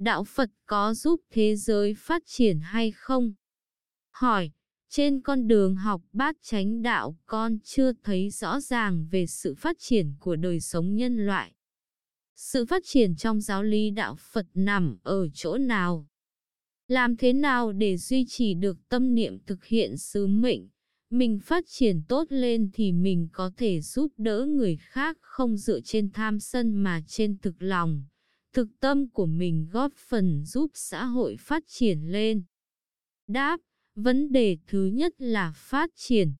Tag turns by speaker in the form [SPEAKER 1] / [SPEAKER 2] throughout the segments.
[SPEAKER 1] Đạo Phật có giúp thế giới phát triển hay không? Hỏi, trên con đường học bát chánh đạo con chưa thấy rõ ràng về sự phát triển của đời sống nhân loại. Sự phát triển trong giáo lý đạo Phật nằm ở chỗ nào? Làm thế nào để duy trì được tâm niệm thực hiện sứ mệnh? Mình phát triển tốt lên thì mình có thể giúp đỡ người khác không dựa trên tham sân mà trên thực lòng. Thực tâm của mình góp phần giúp xã hội phát triển lên. Đáp, vấn đề thứ nhất là phát triển.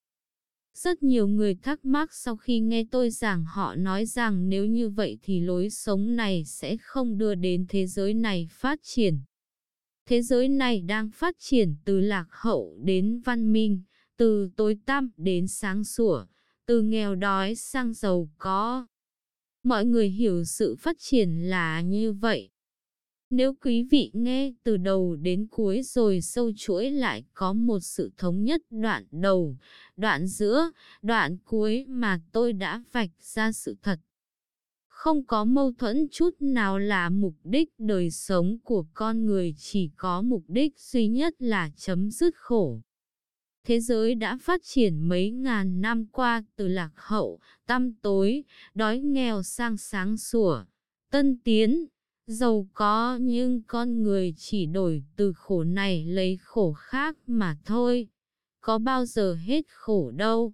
[SPEAKER 1] Rất nhiều người thắc mắc sau khi nghe tôi giảng họ nói rằng nếu như vậy thì lối sống này sẽ không đưa đến thế giới này phát triển. Thế giới này đang phát triển từ lạc hậu đến văn minh, từ tối tăm đến sáng sủa, từ nghèo đói sang giàu có. Mọi người hiểu sự phát triển là như vậy. Nếu quý vị nghe từ đầu đến cuối rồi sâu chuỗi lại có một sự thống nhất đoạn đầu, đoạn giữa, đoạn cuối mà tôi đã vạch ra sự thật. Không có mâu thuẫn chút nào là mục đích đời sống của con người chỉ có mục đích duy nhất là chấm dứt khổ. Thế giới đã phát triển mấy ngàn năm qua từ lạc hậu, tăm tối, đói nghèo sang sáng sủa, tân tiến, giàu có nhưng con người chỉ đổi từ khổ này lấy khổ khác mà thôi. Có bao giờ hết khổ đâu.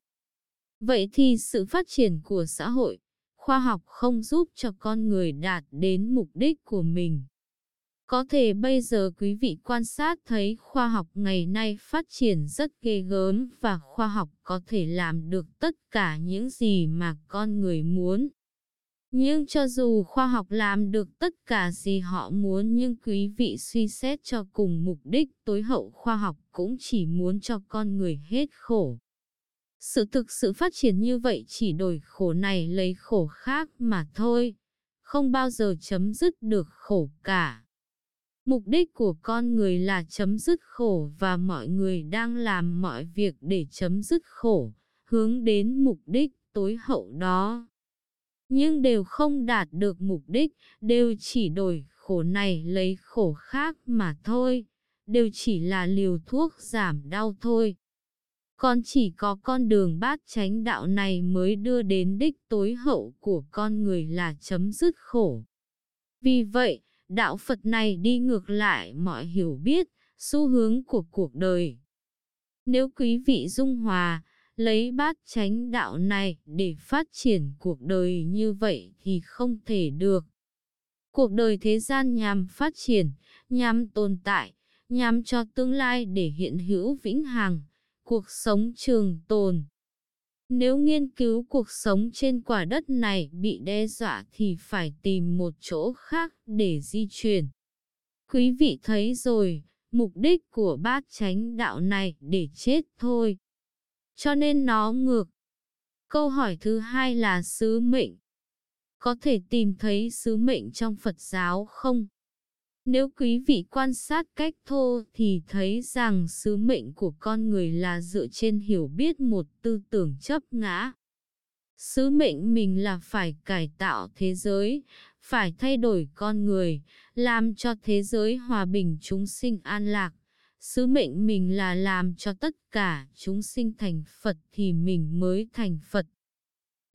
[SPEAKER 1] Vậy thì sự phát triển của xã hội, khoa học không giúp cho con người đạt đến mục đích của mình. Có thể bây giờ quý vị quan sát thấy khoa học ngày nay phát triển rất ghê gớm và khoa học có thể làm được tất cả những gì mà con người muốn. Nhưng cho dù khoa học làm được tất cả gì họ muốn nhưng quý vị suy xét cho cùng mục đích tối hậu khoa học cũng chỉ muốn cho con người hết khổ. Sự thực sự phát triển như vậy chỉ đổi khổ này lấy khổ khác mà thôi, không bao giờ chấm dứt được khổ cả. Mục đích của con người là chấm dứt khổ và mọi người đang làm mọi việc để chấm dứt khổ, hướng đến mục đích tối hậu đó. Nhưng đều không đạt được mục đích, đều chỉ đổi khổ này lấy khổ khác mà thôi, đều chỉ là liều thuốc giảm đau thôi. con chỉ có con đường bát chánh đạo này mới đưa đến đích tối hậu của con người là chấm dứt khổ. Vì vậy, đạo Phật này đi ngược lại mọi hiểu biết, xu hướng của cuộc đời. Nếu quý vị dung hòa, lấy bát chánh đạo này để phát triển cuộc đời như vậy thì không thể được. Cuộc đời thế gian nhằm phát triển, nhằm tồn tại, nhằm cho tương lai để hiện hữu vĩnh hằng, cuộc sống trường tồn. Nếu nghiên cứu cuộc sống trên quả đất này bị đe dọa thì phải tìm một chỗ khác để di chuyển. Quý vị thấy rồi, mục đích của bát chánh đạo này để chết thôi. Cho nên nó ngược. Câu hỏi thứ hai là sứ mệnh. Có thể tìm thấy sứ mệnh trong Phật giáo không? Nếu quý vị quan sát cách thô thì thấy rằng sứ mệnh của con người là dựa trên hiểu biết một tư tưởng chấp ngã. Sứ mệnh mình là phải cải tạo thế giới, phải thay đổi con người, làm cho thế giới hòa bình chúng sinh an lạc. Sứ mệnh mình là làm cho tất cả chúng sinh thành Phật thì mình mới thành Phật.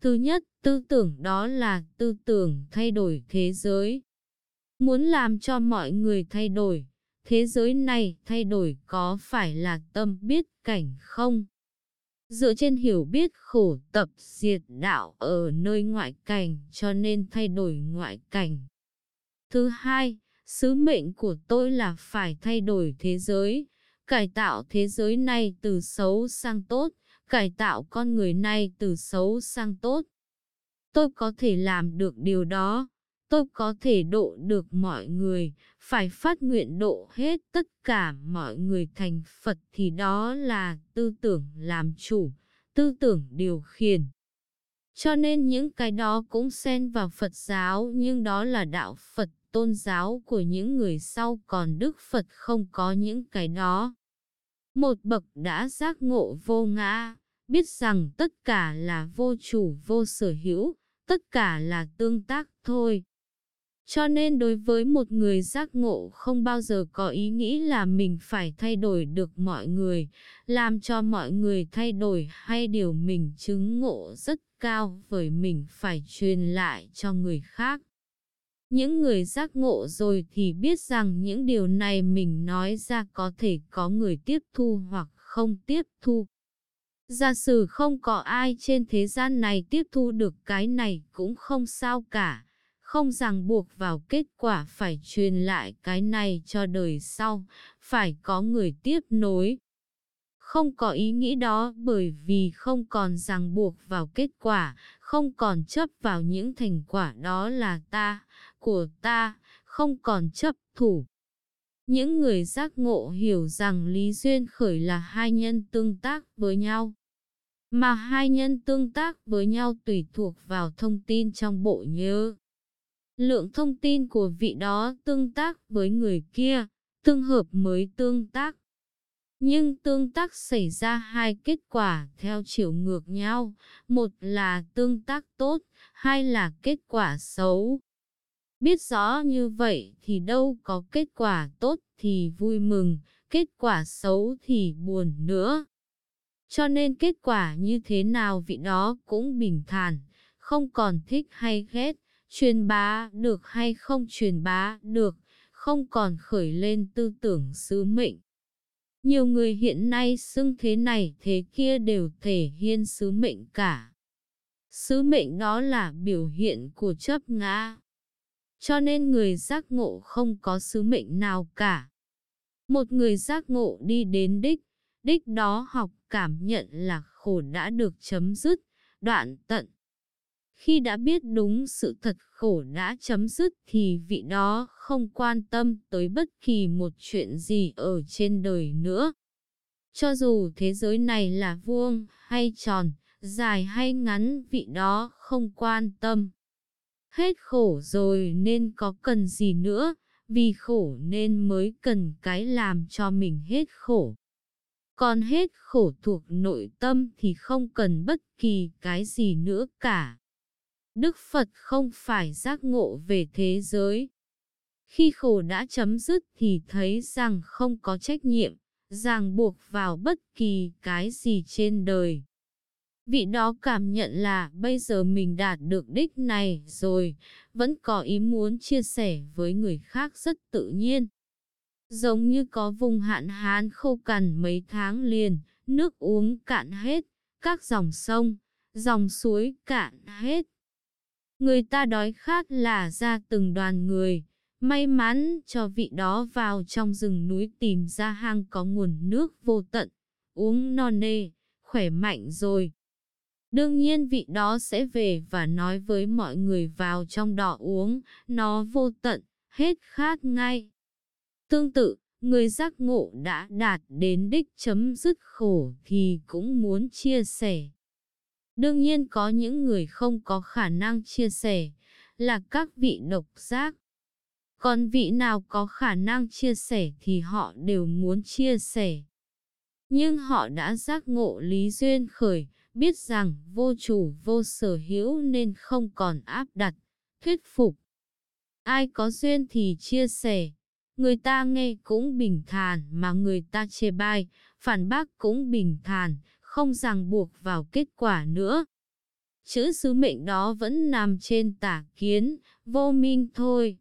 [SPEAKER 1] Thứ nhất, tư tưởng đó là tư tưởng thay đổi thế giới. Muốn làm cho mọi người thay đổi, thế giới này thay đổi có phải là tâm biết cảnh không? Dựa trên hiểu biết khổ tập diệt đạo ở nơi ngoại cảnh cho nên thay đổi ngoại cảnh. Thứ hai, sứ mệnh của tôi là phải thay đổi thế giới, cải tạo thế giới này từ xấu sang tốt, cải tạo con người này từ xấu sang tốt. Tôi có thể làm được điều đó, tôi có thể độ được mọi người, phải phát nguyện độ hết tất cả mọi người thành Phật thì đó là tư tưởng làm chủ, tư tưởng điều khiển. Cho nên những cái đó cũng xen vào Phật giáo nhưng đó là đạo Phật tôn giáo của những người sau còn Đức Phật không có những cái đó. Một bậc đã giác ngộ vô ngã, biết rằng tất cả là vô chủ vô sở hữu, tất cả là tương tác thôi. Cho nên đối với một người giác ngộ không bao giờ có ý nghĩ là mình phải thay đổi được mọi người, làm cho mọi người thay đổi hay điều mình chứng ngộ rất cao với mình phải truyền lại cho người khác. Những người giác ngộ rồi thì biết rằng những điều này mình nói ra có thể có người tiếp thu hoặc không tiếp thu. Giả sử không có ai trên thế gian này tiếp thu được cái này cũng không sao cả, không ràng buộc vào kết quả phải truyền lại cái này cho đời sau, phải có người tiếp nối. Không có ý nghĩ đó bởi vì không còn ràng buộc vào kết quả, không còn chấp vào những thành quả đó là ta, của ta, không còn chấp thủ. Những người giác ngộ hiểu rằng lý duyên khởi là hai nhân tương tác với nhau mà hai nhân tương tác với nhau tùy thuộc vào thông tin trong bộ nhớ. Lượng thông tin của vị đó tương tác với người kia, tương hợp mới tương tác. Nhưng tương tác xảy ra hai kết quả theo chiều ngược nhau, một là tương tác tốt, hai là kết quả xấu. Biết rõ như vậy thì đâu có kết quả tốt thì vui mừng, kết quả xấu thì buồn nữa. Cho nên kết quả như thế nào vị đó cũng bình thản, không còn thích hay ghét, truyền bá được hay không truyền bá được, không còn khởi lên tư tưởng sứ mệnh. Nhiều người hiện nay xưng thế này thế kia đều thể hiện sứ mệnh cả. Sứ mệnh đó là biểu hiện của chấp ngã. Cho nên người giác ngộ không có sứ mệnh nào cả. Một người giác ngộ đi đến đích, đích đó học cảm nhận là khổ đã được chấm dứt, đoạn tận. Khi đã biết đúng sự thật khổ đã chấm dứt thì vị đó không quan tâm tới bất kỳ một chuyện gì ở trên đời nữa. Cho dù thế giới này là vuông hay tròn, dài hay ngắn vị đó không quan tâm. Hết khổ rồi nên có cần gì nữa, vì khổ nên mới cần cái làm cho mình hết khổ còn hết khổ thuộc nội tâm thì không cần bất kỳ cái gì nữa cả. Đức Phật không phải giác ngộ về thế giới. Khi khổ đã chấm dứt thì thấy rằng không có trách nhiệm, ràng buộc vào bất kỳ cái gì trên đời. Vị đó cảm nhận là bây giờ mình đạt được đích này rồi, vẫn có ý muốn chia sẻ với người khác rất tự nhiên giống như có vùng hạn hán khô cằn mấy tháng liền, nước uống cạn hết, các dòng sông, dòng suối cạn hết. Người ta đói khát là ra từng đoàn người, may mắn cho vị đó vào trong rừng núi tìm ra hang có nguồn nước vô tận, uống no nê, khỏe mạnh rồi. Đương nhiên vị đó sẽ về và nói với mọi người vào trong đỏ uống, nó vô tận, hết khát ngay. Tương tự, người giác ngộ đã đạt đến đích chấm dứt khổ thì cũng muốn chia sẻ. Đương nhiên có những người không có khả năng chia sẻ, là các vị độc giác. Còn vị nào có khả năng chia sẻ thì họ đều muốn chia sẻ. Nhưng họ đã giác ngộ lý duyên khởi, biết rằng vô chủ vô sở hữu nên không còn áp đặt, thuyết phục. Ai có duyên thì chia sẻ, Người ta nghe cũng bình thản mà người ta chê bai, phản bác cũng bình thản, không ràng buộc vào kết quả nữa. Chữ sứ mệnh đó vẫn nằm trên tả kiến, vô minh thôi.